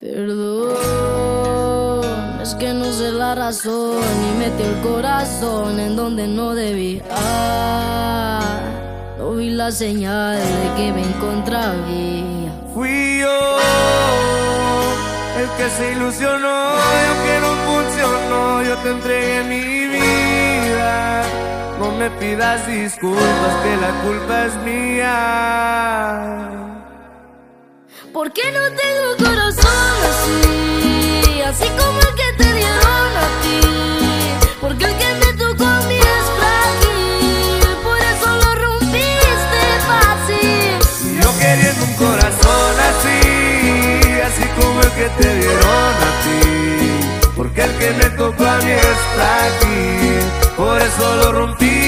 Perdón, es que no sé la razón y metí el corazón en donde no debía. No vi la señal de que me encontraba. Fui yo el que se ilusionó y aunque no funcionó, yo te entregué mi vida. No me pidas disculpas, que la culpa es mía. ¿Por qué no tengo que te dieron a ti. Porque el que me tocó a mí es frágil. Por eso lo rompiste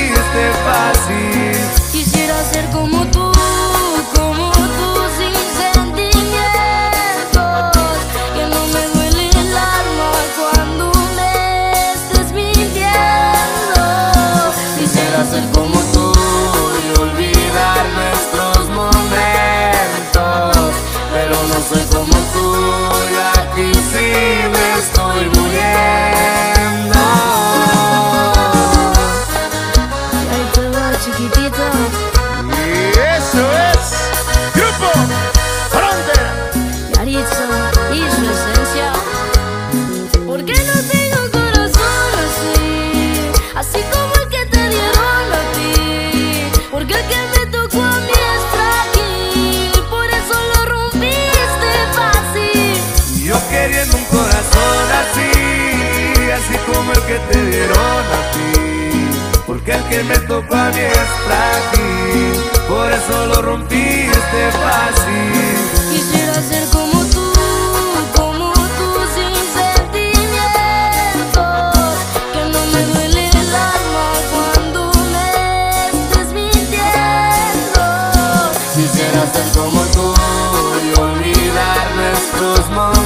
corazón así, así como el que te dieron a ti. Porque el que me tocó a mí es para ti, por eso lo rompí este fácil. Quisiera ser como tú, como tú sin sentimientos. Que no me duele el alma cuando me estés mintiendo. Quisiera ser como tú y olvidar nuestros modos.